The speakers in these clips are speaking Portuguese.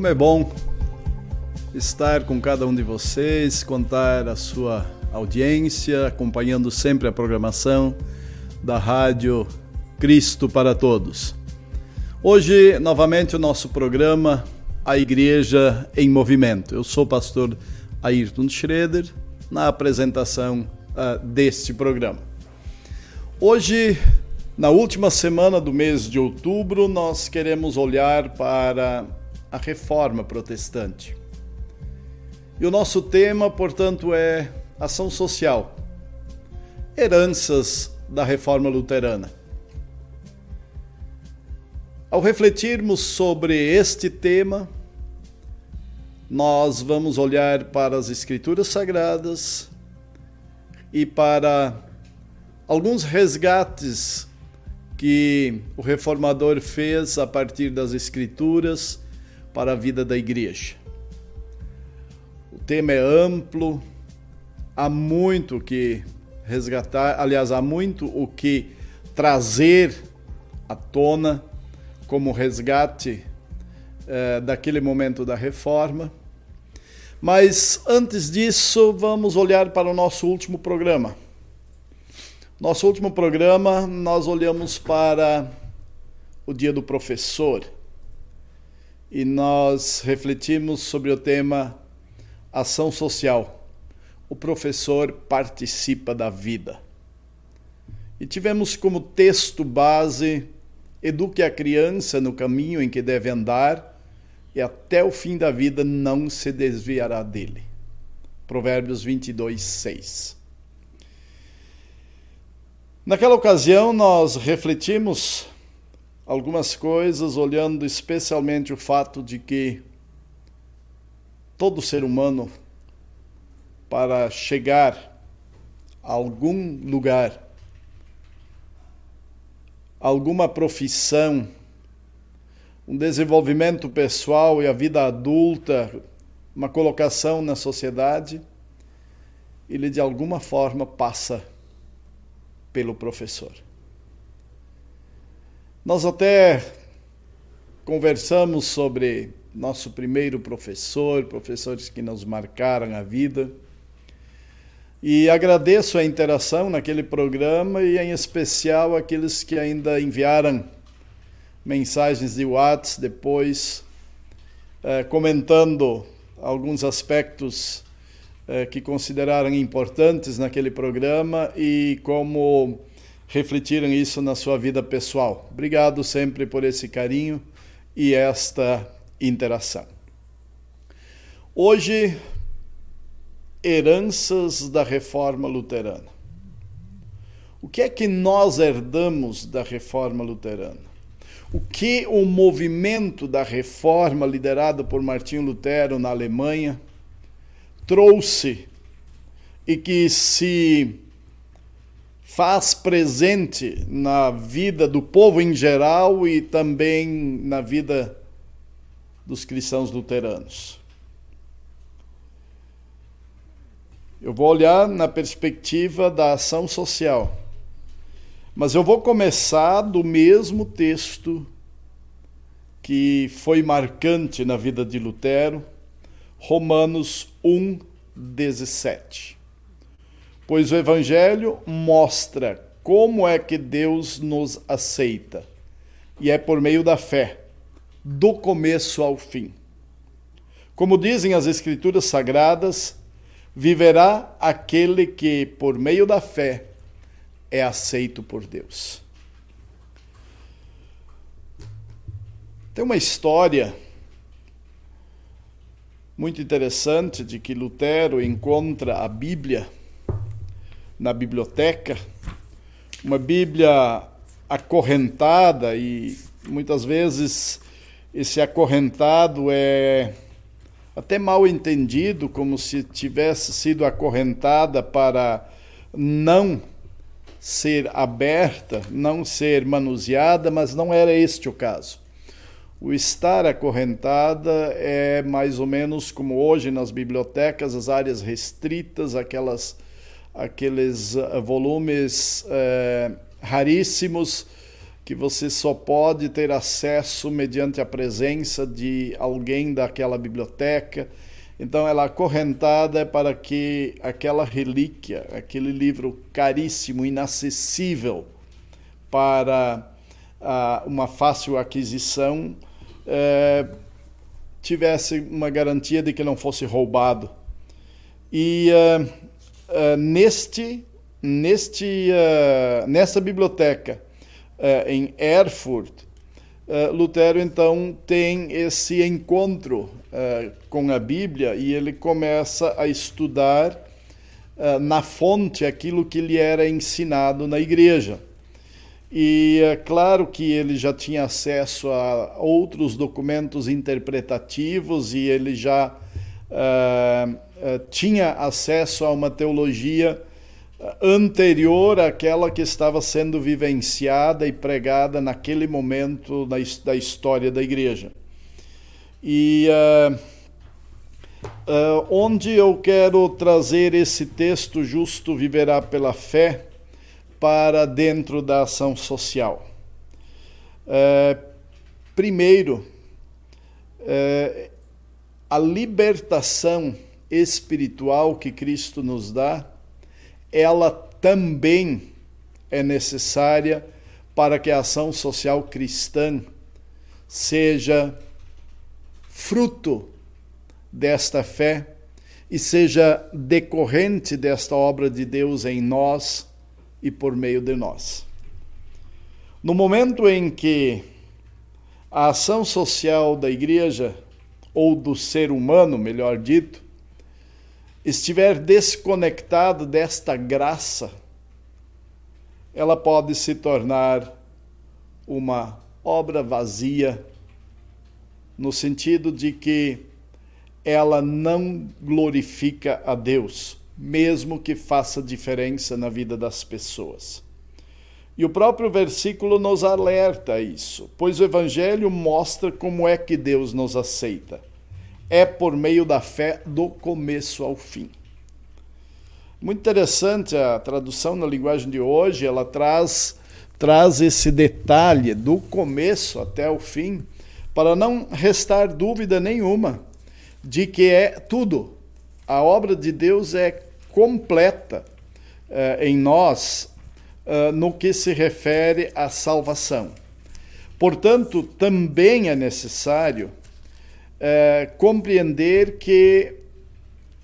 Como é bom estar com cada um de vocês, contar a sua audiência, acompanhando sempre a programação da Rádio Cristo para Todos. Hoje, novamente, o nosso programa A Igreja em Movimento. Eu sou o pastor Ayrton Schroeder, na apresentação uh, deste programa. Hoje, na última semana do mês de outubro, nós queremos olhar para a reforma protestante. E o nosso tema, portanto, é ação social, heranças da reforma luterana. Ao refletirmos sobre este tema, nós vamos olhar para as Escrituras Sagradas e para alguns resgates que o reformador fez a partir das Escrituras para a vida da igreja. O tema é amplo, há muito que resgatar, aliás, há muito o que trazer à tona como resgate eh, daquele momento da reforma. Mas antes disso, vamos olhar para o nosso último programa. Nosso último programa, nós olhamos para o Dia do Professor e nós refletimos sobre o tema ação social. O professor participa da vida. E tivemos como texto base: eduque a criança no caminho em que deve andar, e até o fim da vida não se desviará dele. Provérbios 22, 6. Naquela ocasião, nós refletimos algumas coisas, olhando especialmente o fato de que todo ser humano, para chegar a algum lugar, alguma profissão, um desenvolvimento pessoal e a vida adulta, uma colocação na sociedade, ele de alguma forma passa pelo professor. Nós até conversamos sobre nosso primeiro professor, professores que nos marcaram a vida. E agradeço a interação naquele programa e, em especial, aqueles que ainda enviaram mensagens de WhatsApp depois, eh, comentando alguns aspectos eh, que consideraram importantes naquele programa e como refletiram isso na sua vida pessoal. Obrigado sempre por esse carinho e esta interação. Hoje, heranças da reforma luterana. O que é que nós herdamos da reforma luterana? O que o movimento da reforma liderado por Martinho Lutero na Alemanha trouxe e que se faz presente na vida do povo em geral e também na vida dos cristãos luteranos. Eu vou olhar na perspectiva da ação social, mas eu vou começar do mesmo texto que foi marcante na vida de Lutero, Romanos 1, 17 pois o Evangelho mostra como é que Deus nos aceita. E é por meio da fé, do começo ao fim. Como dizem as Escrituras Sagradas, viverá aquele que, por meio da fé, é aceito por Deus. Tem uma história muito interessante de que Lutero encontra a Bíblia na biblioteca, uma Bíblia acorrentada e muitas vezes esse acorrentado é até mal entendido, como se tivesse sido acorrentada para não ser aberta, não ser manuseada, mas não era este o caso. O estar acorrentada é mais ou menos como hoje nas bibliotecas, as áreas restritas, aquelas aqueles uh, volumes uh, raríssimos que você só pode ter acesso mediante a presença de alguém daquela biblioteca. Então ela acorrentada é para que aquela relíquia, aquele livro caríssimo, inacessível para uh, uma fácil aquisição, uh, tivesse uma garantia de que não fosse roubado. E uh, neste, neste, nessa biblioteca, uh, em Erfurt, uh, Lutero então tem esse encontro uh, com a Bíblia e ele começa a estudar na fonte aquilo que lhe era ensinado na igreja. E é claro que ele já tinha acesso a outros documentos interpretativos e ele já tinha acesso a uma teologia anterior àquela que estava sendo vivenciada e pregada naquele momento da história da igreja. E uh, uh, onde eu quero trazer esse texto, justo viverá pela fé, para dentro da ação social. Uh, primeiro, a libertação espiritual que Cristo nos dá ela também é necessária para que a ação social cristã seja fruto desta fé e seja decorrente desta obra de Deus em nós e por meio de nós. No momento em que a ação social da igreja, ou do ser humano, melhor dito, estiver desconectado desta graça, ela pode se tornar uma obra vazia, no sentido de que ela não glorifica a Deus, mesmo que faça diferença na vida das pessoas. E o próprio versículo nos alerta a isso, pois o Evangelho mostra como é que Deus nos aceita é por meio da fé do começo ao fim. Muito interessante a tradução na linguagem de hoje, ela traz traz esse detalhe do começo até o fim, para não restar dúvida nenhuma de que é tudo. A obra de Deus é completa eh, em nós eh, no que se refere à salvação. Portanto, também é necessário é, compreender que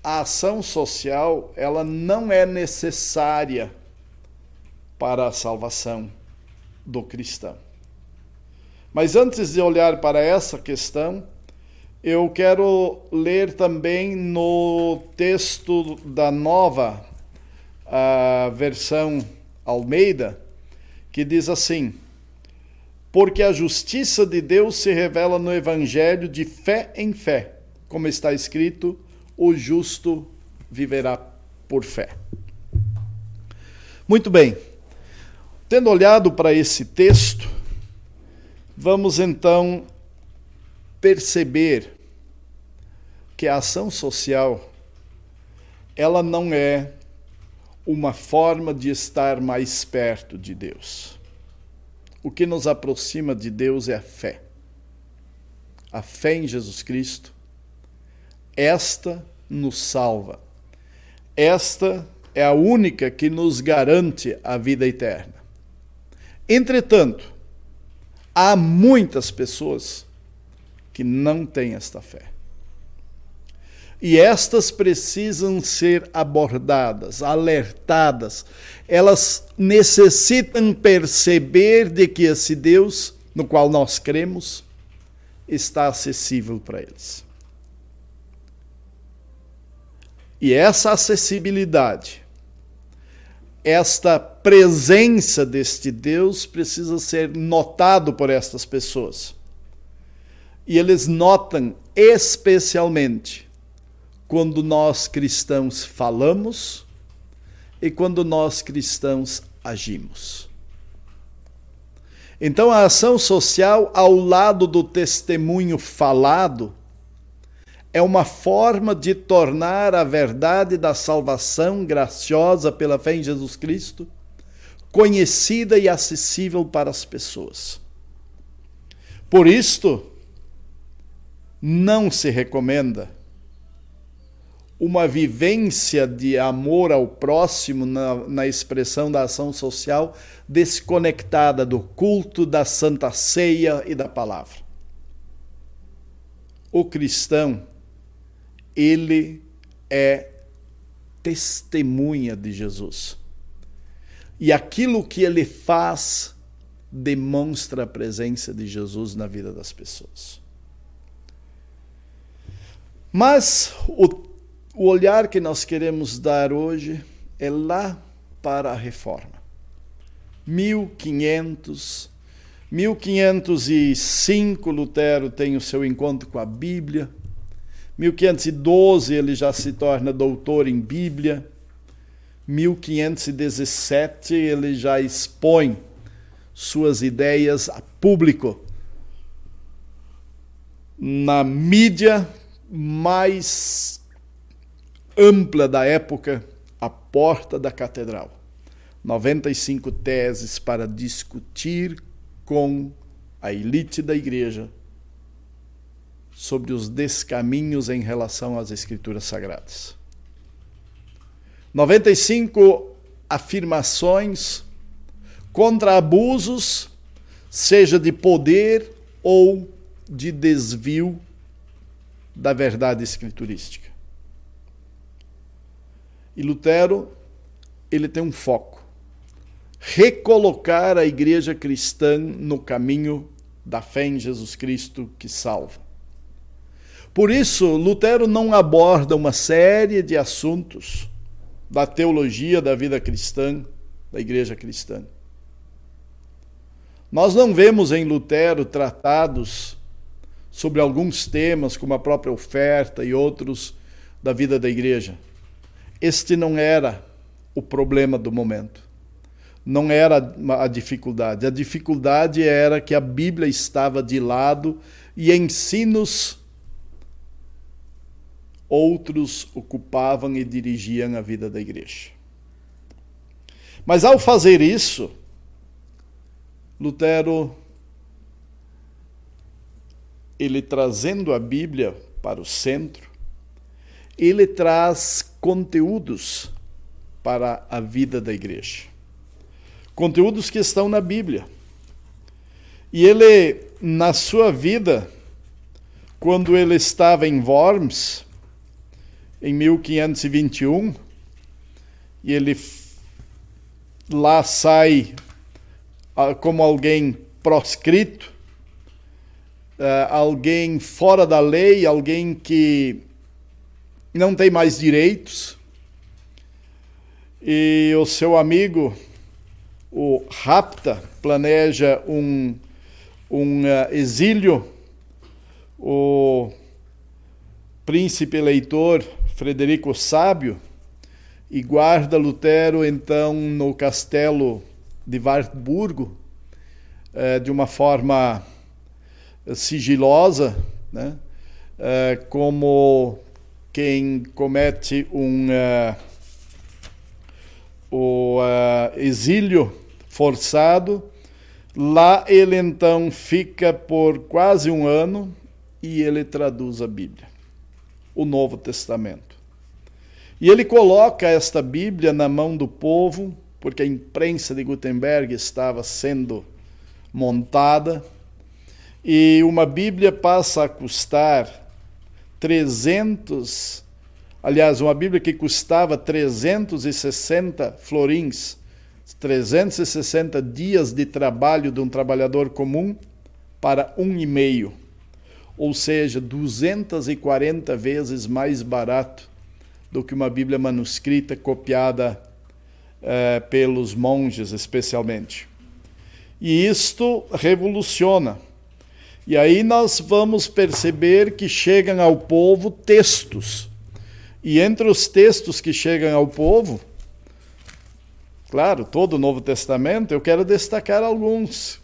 a ação social ela não é necessária para a salvação do cristão. Mas antes de olhar para essa questão, eu quero ler também no texto da nova versão Almeida, que diz assim: porque a justiça de Deus se revela no Evangelho de fé em fé, como está escrito: o justo viverá por fé. Muito bem, tendo olhado para esse texto, vamos então perceber que a ação social ela não é uma forma de estar mais perto de Deus o que nos aproxima de Deus é a fé. A fé em Jesus Cristo. Esta nos salva. Esta é a única que nos garante a vida eterna. Entretanto, há muitas pessoas que não têm esta fé. E estas precisam ser abordadas, alertadas. Elas necessitam perceber de que esse Deus no qual nós cremos está acessível para eles. E essa acessibilidade, esta presença deste Deus precisa ser notado por estas pessoas. E eles notam especialmente quando nós cristãos falamos e quando nós cristãos agimos. Então, a ação social, ao lado do testemunho falado, é uma forma de tornar a verdade da salvação graciosa pela fé em Jesus Cristo conhecida e acessível para as pessoas. Por isto, não se recomenda uma vivência de amor ao próximo na, na, expressão da ação social desconectada do culto, da santa ceia e da palavra. O cristão, ele é testemunha de Jesus. E aquilo que ele faz demonstra a presença de Jesus na vida das pessoas. Mas o, o olhar que nós queremos dar hoje é lá para a reforma. 1500, 1505 Lutero tem o seu encontro com a Bíblia. 1512 ele já se torna doutor em Bíblia. 1517 ele já expõe suas ideias a público na mídia mais ampla da época, a porta da catedral. 95 teses para discutir com a elite da igreja sobre os descaminhos em relação às escrituras sagradas. 95 afirmações contra abusos, seja de poder ou de desvio da verdade escriturística. E Lutero, ele tem um foco: recolocar a igreja cristã no caminho da fé em Jesus Cristo que salva. Por isso, Lutero não aborda uma série de assuntos da teologia da vida cristã, da igreja cristã. Nós não vemos em Lutero tratados sobre alguns temas, como a própria oferta e outros da vida da igreja. Este não era o problema do momento. Não era a dificuldade. A dificuldade era que a Bíblia estava de lado e ensinos outros ocupavam e dirigiam a vida da igreja. Mas ao fazer isso, Lutero ele trazendo a Bíblia para o centro, ele traz conteúdos para a vida da igreja. Conteúdos que estão na Bíblia. E ele, na sua vida, quando ele estava em Worms, em 1521, e ele lá sai ah, como alguém proscrito, uh, alguém fora da lei, alguém que não tem mais direitos. E o seu amigo, o Rapta, planeja um, um uh, exílio. O príncipe eleitor Frederico Sábio e guarda Lutero então no castelo de Wartburgo uh, de uma forma sigilosa, né? Uh, como quem comete um uh, o uh, exílio forçado. Lá ele então fica por quase um ano e ele traduz a Bíblia, o Novo Testamento. E ele coloca esta Bíblia na mão do povo, porque a imprensa de Gutenberg estava sendo montada e uma Bíblia passa a custar 300, aliás, uma Bíblia que custava 360 florins, 360 dias de trabalho de um trabalhador comum para um e meio, ou seja, 240 vezes mais barato do que uma Bíblia manuscrita copiada eh, pelos monges, especialmente. E isto revoluciona e aí nós vamos perceber que chegam ao povo textos. E entre os textos que chegam ao povo, claro, todo o Novo Testamento, eu quero destacar alguns.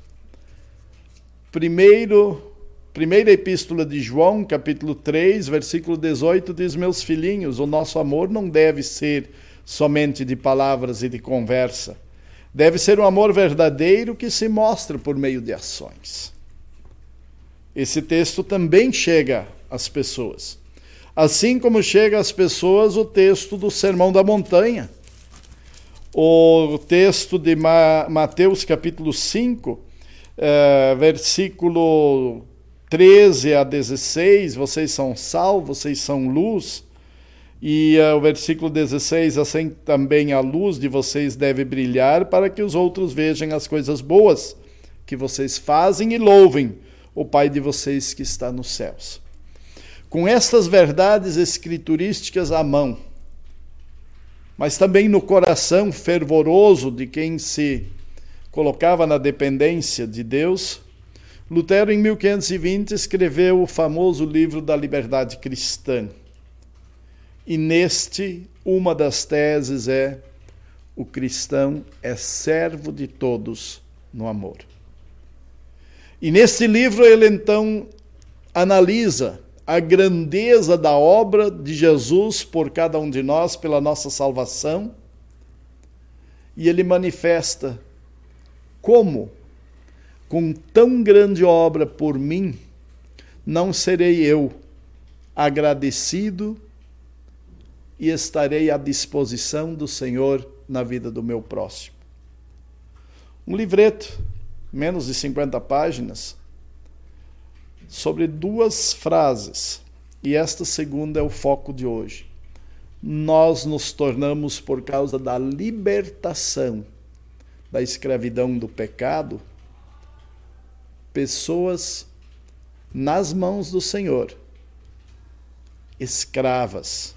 Primeiro, primeira epístola de João, capítulo 3, versículo 18, diz: Meus filhinhos, o nosso amor não deve ser somente de palavras e de conversa, Deve ser um amor verdadeiro que se mostra por meio de ações. Esse texto também chega às pessoas. Assim como chega às pessoas o texto do Sermão da Montanha. O texto de Mateus capítulo 5, eh, versículo 13 a 16, vocês são sal, vocês são luz. E uh, o versículo 16, assim também a luz de vocês deve brilhar para que os outros vejam as coisas boas que vocês fazem e louvem o Pai de vocês que está nos céus. Com estas verdades escriturísticas à mão, mas também no coração fervoroso de quem se colocava na dependência de Deus, Lutero, em 1520, escreveu o famoso livro da Liberdade Cristã e neste, uma das teses é: o cristão é servo de todos no amor. E neste livro ele então analisa a grandeza da obra de Jesus por cada um de nós, pela nossa salvação, e ele manifesta como, com tão grande obra por mim, não serei eu agradecido e estarei à disposição do Senhor na vida do meu próximo. Um livreto, menos de 50 páginas, sobre duas frases, e esta segunda é o foco de hoje. Nós nos tornamos, por causa da libertação da escravidão do pecado, pessoas nas mãos do Senhor, escravas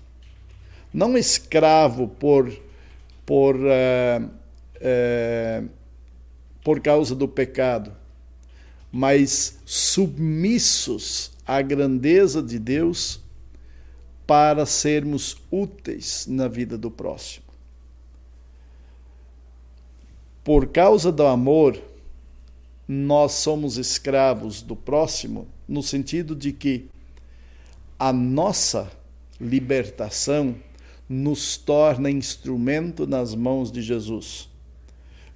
não escravo por, por, uh, uh, por causa do pecado, mas submissos à grandeza de Deus para sermos úteis na vida do próximo. Por causa do amor, nós somos escravos do próximo, no sentido de que a nossa libertação nos torna instrumento nas mãos de Jesus.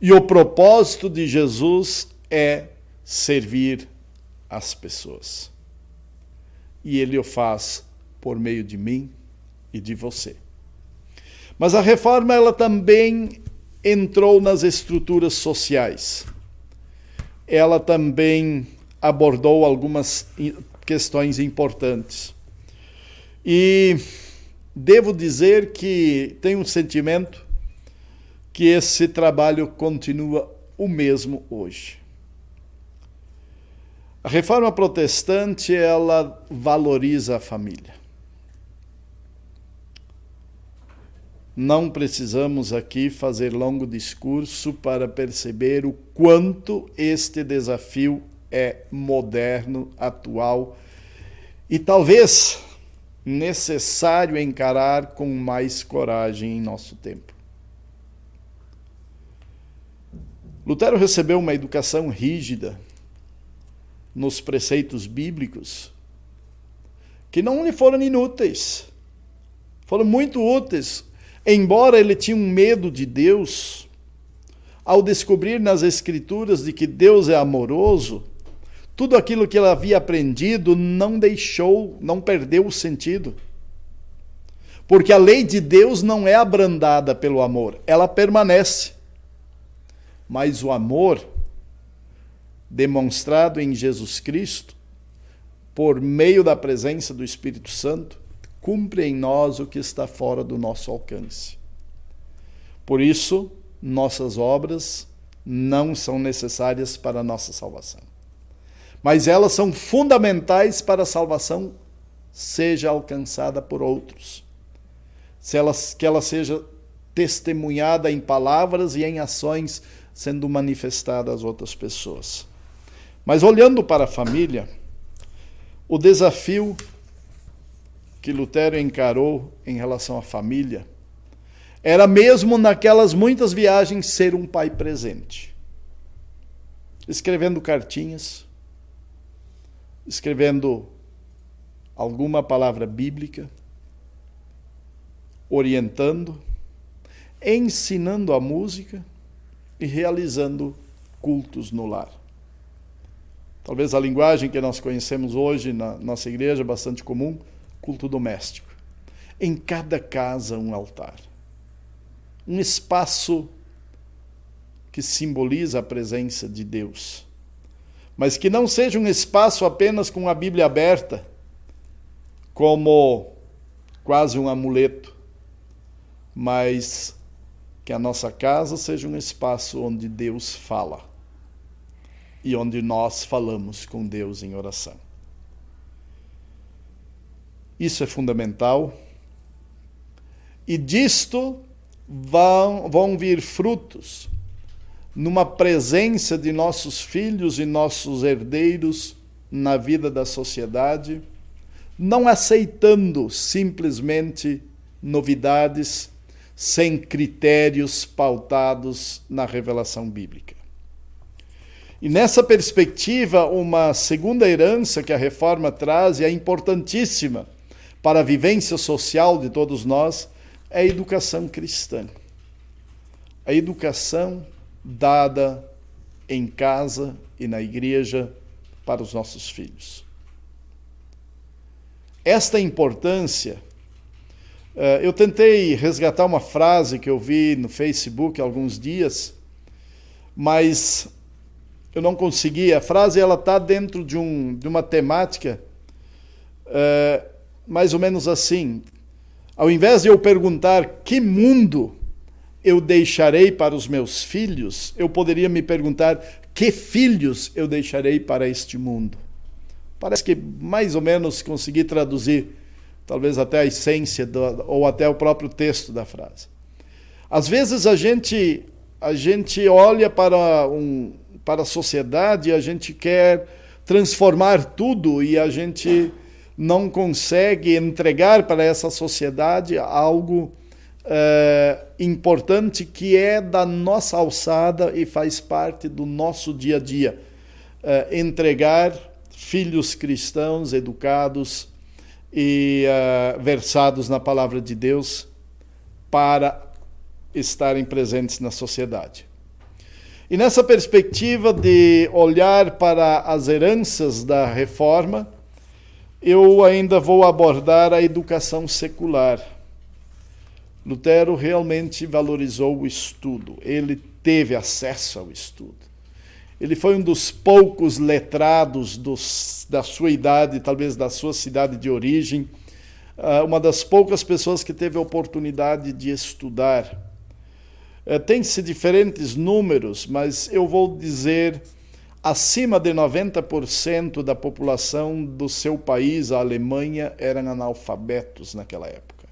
E o propósito de Jesus é servir as pessoas. E ele o faz por meio de mim e de você. Mas a reforma ela também entrou nas estruturas sociais. Ela também abordou algumas questões importantes. E devo dizer que tenho um sentimento que esse trabalho continua o mesmo hoje. A reforma protestante ela valoriza a família. Não precisamos aqui fazer longo discurso para perceber o quanto este desafio é moderno, atual e talvez necessário encarar com mais coragem em nosso tempo. Lutero recebeu uma educação rígida nos preceitos bíblicos que não lhe foram inúteis, foram muito úteis. Embora ele tinha um medo de Deus, ao descobrir nas Escrituras de que Deus é amoroso, tudo aquilo que ele havia aprendido não deixou, não perdeu o sentido. Porque a lei de Deus não é abrandada pelo amor, ela permanece. Mas o amor, demonstrado em Jesus Cristo, por meio da presença do Espírito Santo, cumpre em nós o que está fora do nosso alcance. Por isso, nossas obras não são necessárias para a nossa salvação mas elas são fundamentais para a salvação seja alcançada por outros. Se elas, que ela seja testemunhada em palavras e em ações sendo manifestada às outras pessoas. Mas olhando para a família, o desafio que Lutero encarou em relação à família era mesmo naquelas muitas viagens ser um pai presente, escrevendo cartinhas, escrevendo alguma palavra bíblica, orientando, ensinando a música e realizando cultos no lar. Talvez a linguagem que nós conhecemos hoje na nossa igreja, bastante comum, culto doméstico. Em cada casa, um altar. Um espaço que simboliza a presença de Deus. Mas que não seja um espaço apenas com a Bíblia aberta, como quase um amuleto, mas que a nossa casa seja um espaço onde Deus fala e onde nós falamos com Deus em oração. Isso é fundamental. E disto vão, vão vir frutos numa presença de nossos filhos e nossos herdeiros na vida da sociedade, não aceitando simplesmente novidades sem critérios pautados na revelação bíblica. E nessa perspectiva, uma segunda herança que a reforma traz e é importantíssima para a vivência social de todos nós é a educação cristã. A educação dada em casa e na igreja para os nossos filhos. Esta importância, eu tentei resgatar uma frase que eu vi no Facebook há alguns dias, mas eu não consegui. A frase ela está dentro de, um, de uma temática é, mais ou menos assim. Ao invés de eu perguntar que mundo eu deixarei para os meus filhos, eu poderia me perguntar que filhos eu deixarei para este mundo. Parece que mais ou menos consegui traduzir, talvez até a essência do, ou até o próprio texto da frase. Às vezes a gente a gente olha para um para a sociedade, a gente quer transformar tudo e a gente não consegue entregar para essa sociedade algo é, importante que é da nossa alçada e faz parte do nosso dia a dia. É, entregar filhos cristãos educados e é, versados na palavra de Deus para estarem presentes na sociedade. E nessa perspectiva de olhar para as heranças da reforma, eu ainda vou abordar a educação secular Lutero realmente valorizou o estudo, ele teve acesso ao estudo. Ele foi um dos poucos letrados dos, da sua idade, talvez da sua cidade de origem, uh, uma das poucas pessoas que teve a oportunidade de estudar. Uh, Tem-se diferentes números, mas eu vou dizer acima de 90% da população do seu país, a Alemanha, eram analfabetos naquela época.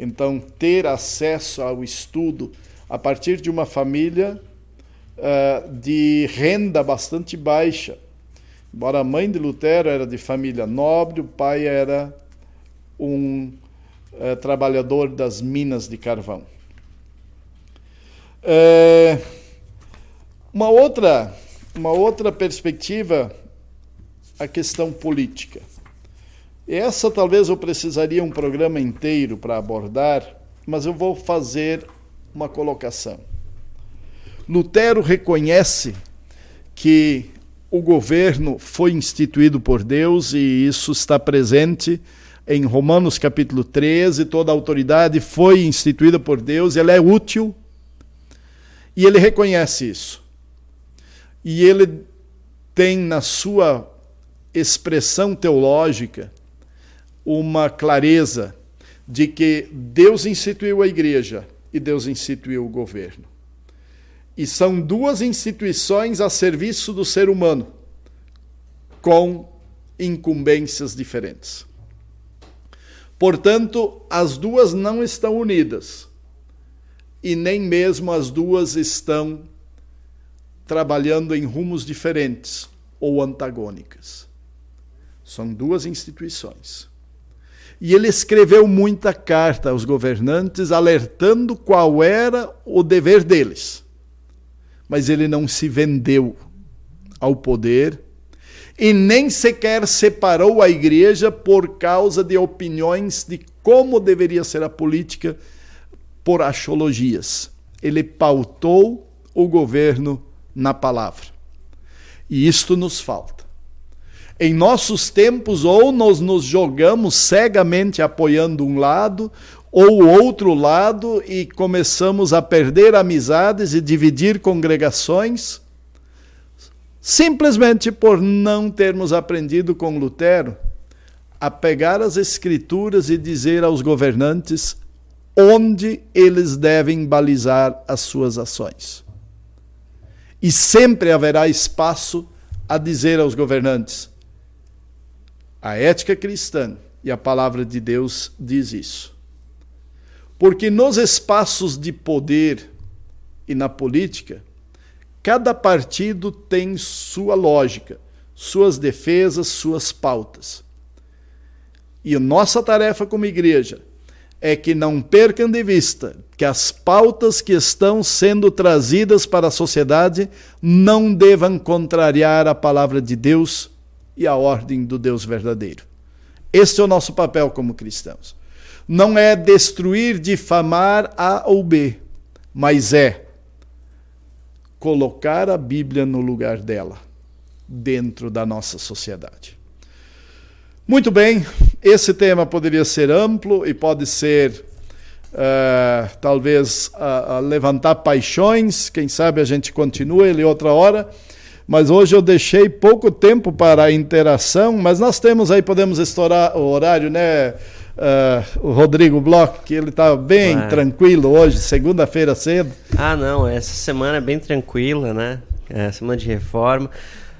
Então, ter acesso ao estudo a partir de uma família uh, de renda bastante baixa. Embora a mãe de Lutero era de família nobre, o pai era um uh, trabalhador das minas de carvão. Uh, uma outra, uma outra perspectiva, a questão política. Essa talvez eu precisaria um programa inteiro para abordar, mas eu vou fazer uma colocação. Lutero reconhece que o governo foi instituído por Deus e isso está presente em Romanos capítulo 13, toda autoridade foi instituída por Deus, ela é útil e ele reconhece isso. E ele tem na sua expressão teológica uma clareza de que Deus instituiu a igreja e Deus instituiu o governo. E são duas instituições a serviço do ser humano, com incumbências diferentes. Portanto, as duas não estão unidas e nem mesmo as duas estão trabalhando em rumos diferentes ou antagônicas. São duas instituições. E ele escreveu muita carta aos governantes alertando qual era o dever deles. Mas ele não se vendeu ao poder e nem sequer separou a igreja por causa de opiniões de como deveria ser a política por achologias. Ele pautou o governo na palavra. E isto nos falta. Em nossos tempos, ou nós nos jogamos cegamente apoiando um lado, ou o outro lado, e começamos a perder amizades e dividir congregações, simplesmente por não termos aprendido com Lutero a pegar as Escrituras e dizer aos governantes onde eles devem balizar as suas ações. E sempre haverá espaço a dizer aos governantes: a ética cristã e a palavra de Deus diz isso. Porque nos espaços de poder e na política, cada partido tem sua lógica, suas defesas, suas pautas. E nossa tarefa como igreja é que não percam de vista que as pautas que estão sendo trazidas para a sociedade não devam contrariar a palavra de Deus e a ordem do Deus verdadeiro. Este é o nosso papel como cristãos. Não é destruir, difamar A ou B, mas é colocar a Bíblia no lugar dela, dentro da nossa sociedade. Muito bem, esse tema poderia ser amplo e pode ser uh, talvez levantar paixões. Quem sabe a gente continua ele outra hora. Mas hoje eu deixei pouco tempo para a interação, mas nós temos aí, podemos estourar o horário, né? Uh, o Rodrigo Bloch, que ele está bem ah. tranquilo hoje, segunda-feira cedo. Ah, não, essa semana é bem tranquila, né? É semana de reforma.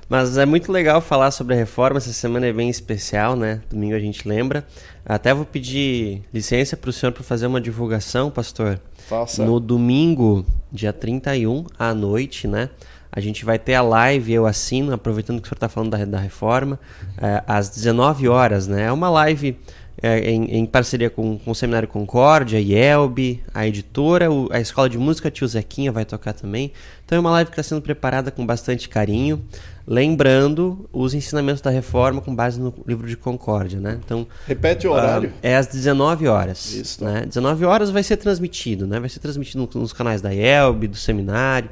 Mas é muito legal falar sobre a reforma, essa semana é bem especial, né? Domingo a gente lembra. Até vou pedir licença para o senhor para fazer uma divulgação, pastor. Faça. No domingo, dia 31, à noite, né? A gente vai ter a live Eu Assino, aproveitando que o senhor está falando da, da reforma, é, às 19 horas, né? É uma live é, em, em, parceria com, com o Seminário Concórdia, IELB, a editora, o, a Escola de Música Tio Zequinha vai tocar também. Então é uma live que está sendo preparada com bastante carinho, lembrando os ensinamentos da reforma com base no livro de Concórdia, né? Então, Repete o horário. Uh, é às 19 horas. Isso. Né? 19 horas vai ser transmitido, né? Vai ser transmitido nos canais da IELB, do Seminário.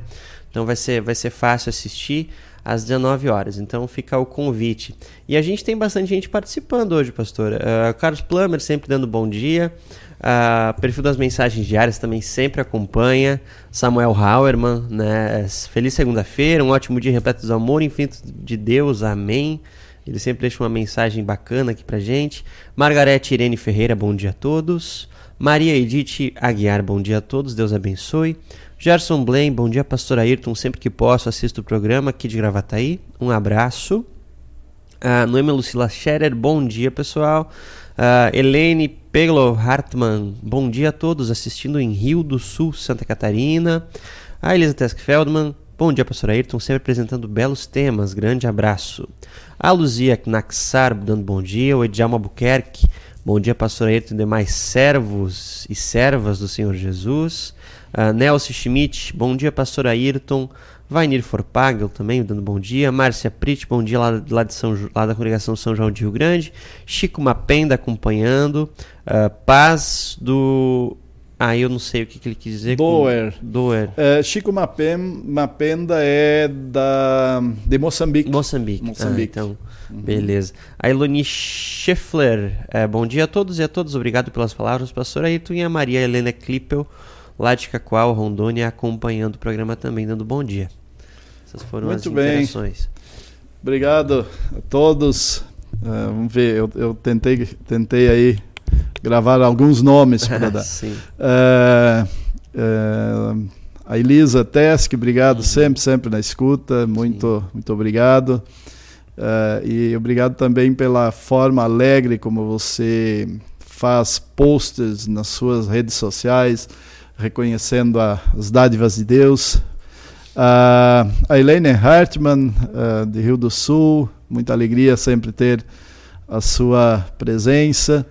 Então vai ser, vai ser fácil assistir às 19 horas. Então fica o convite. E a gente tem bastante gente participando hoje, pastor. Uh, Carlos Plummer sempre dando bom dia. Uh, perfil das mensagens diárias também sempre acompanha. Samuel Hauerman, né? Feliz segunda-feira, um ótimo dia repleto de amor infinito de Deus. Amém. Ele sempre deixa uma mensagem bacana aqui pra gente. Margarete Irene Ferreira, bom dia a todos. Maria Edith Aguiar, bom dia a todos. Deus abençoe. Gerson Blaine, bom dia, pastor Ayrton. Sempre que posso, assisto o programa aqui de Gravataí. Um abraço. Uh, Noemi Lucila Scherer, bom dia, pessoal. Uh, Helene Peglo Hartmann, bom dia a todos, assistindo em Rio do Sul, Santa Catarina. A Elisa Tesk Feldman, bom dia, pastor Ayrton, sempre apresentando belos temas, grande abraço. A Luzia Knaxar, dando bom dia. O Edjalma Buquerque, bom dia, pastor Ayrton e demais servos e servas do Senhor Jesus. Uh, Nelson Schmidt, bom dia, pastor Ayrton. Vainir Forpagel também, dando bom dia. Márcia Prit, bom dia lá, lá, de São, lá da congregação São João de Rio Grande. Chico Mapenda acompanhando. Uh, paz do. Ah, eu não sei o que, que ele quis dizer. Doer. Com... Doer. É, Chico Mapem, Mapenda é da, de Moçambique. Moçambique. Moçambique. Ah, então, uhum. beleza. A Eloni Scheffler, é, bom dia a todos e a todos. Obrigado pelas palavras, pastor Ayrton. E a Maria Helena Klippel lá de Cacoal, Rondônia, acompanhando o programa também, dando bom dia. Essas foram Muito as interações. Bem. Obrigado a todos. Uh, vamos ver, eu, eu, tentei, tentei aí gravar alguns nomes para dar. Sim. Uh, uh, a Elisa Tesk, obrigado uhum. sempre, sempre na escuta. Muito, muito obrigado. e obrigado também pela forma alegre como você faz posts nas suas redes sociais reconhecendo a, as dádivas de Deus. Uh, a Elaine Hartmann, uh, de Rio do Sul, muita alegria sempre ter a sua presença.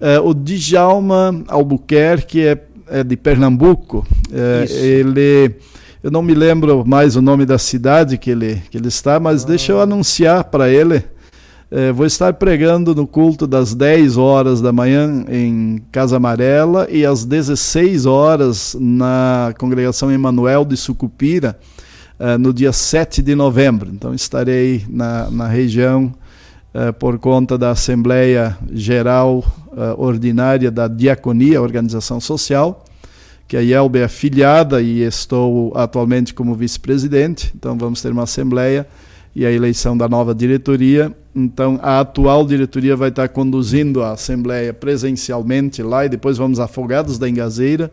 Uh, o Djalma Albuquerque é, é de Pernambuco. Uh, ele, eu não me lembro mais o nome da cidade que ele, que ele está, mas ah. deixa eu anunciar para ele. É, vou estar pregando no culto das 10 horas da manhã em Casa Amarela e às 16 horas na congregação Emanuel de Sucupira, é, no dia 7 de novembro. Então estarei na, na região é, por conta da Assembleia Geral Ordinária da Diaconia, Organização Social, que a IELB é afiliada e estou atualmente como vice-presidente. Então vamos ter uma assembleia e a eleição da nova diretoria. Então, a atual diretoria vai estar conduzindo a Assembleia presencialmente lá e depois vamos Afogados da Engazeira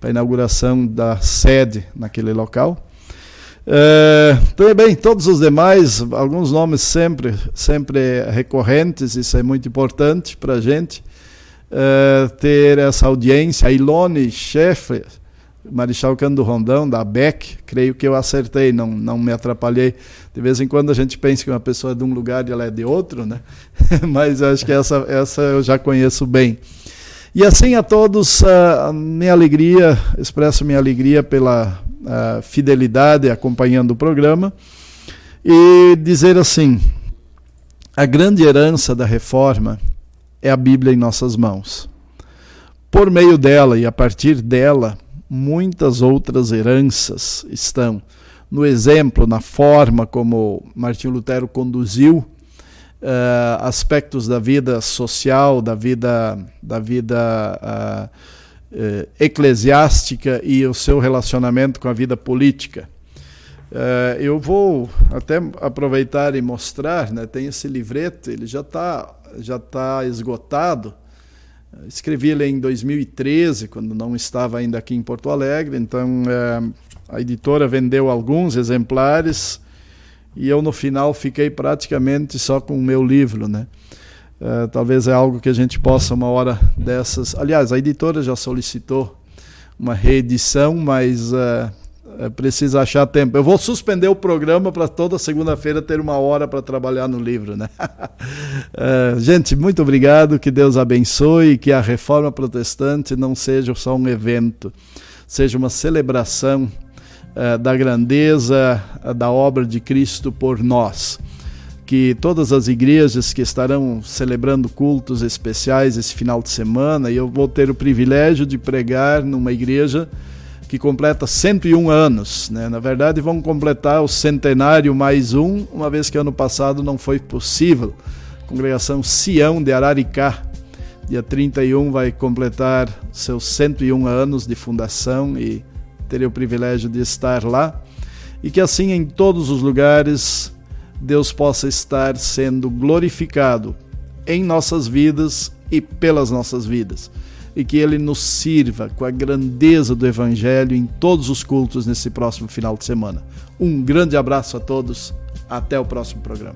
para a inauguração da sede naquele local. É, também todos os demais, alguns nomes sempre, sempre recorrentes, isso é muito importante para a gente. É, ter essa audiência, a Ilone Scheffer, Marechal Cândido Rondão, da BEC, creio que eu acertei, não, não me atrapalhei. De vez em quando a gente pensa que uma pessoa é de um lugar e ela é de outro, né? mas acho que essa, essa eu já conheço bem. E assim a todos, a minha alegria, expresso minha alegria pela fidelidade acompanhando o programa e dizer assim: a grande herança da reforma é a Bíblia em nossas mãos. Por meio dela e a partir dela, muitas outras heranças estão no exemplo, na forma como Martinho Lutero conduziu uh, aspectos da vida social, da vida, da vida uh, uh, eclesiástica e o seu relacionamento com a vida política. eu vou até aproveitar e mostrar, né, tem esse livreto, ele já está já tá esgotado, Escrevi ele em 2013, quando não estava ainda aqui em Porto Alegre, então é, a editora vendeu alguns exemplares e eu no final fiquei praticamente só com o meu livro, né? É, talvez é algo que a gente possa uma hora dessas. Aliás, a editora já solicitou uma reedição, mas é, precisa achar tempo. Eu vou suspender o programa para toda segunda-feira ter uma hora para trabalhar no livro, né? é, gente, muito obrigado, que Deus abençoe, que a reforma protestante não seja só um evento, seja uma celebração é, da grandeza é, da obra de Cristo por nós. Que todas as igrejas que estarão celebrando cultos especiais esse final de semana, e eu vou ter o privilégio de pregar numa igreja que completa 101 anos. Né? Na verdade, vão completar o centenário mais um, uma vez que ano passado não foi possível. Congregação Sião de Araricá, dia 31, vai completar seus 101 anos de fundação e terei o privilégio de estar lá. E que assim em todos os lugares Deus possa estar sendo glorificado em nossas vidas e pelas nossas vidas e que ele nos sirva com a grandeza do Evangelho em todos os cultos nesse próximo final de semana. Um grande abraço a todos, até o próximo programa.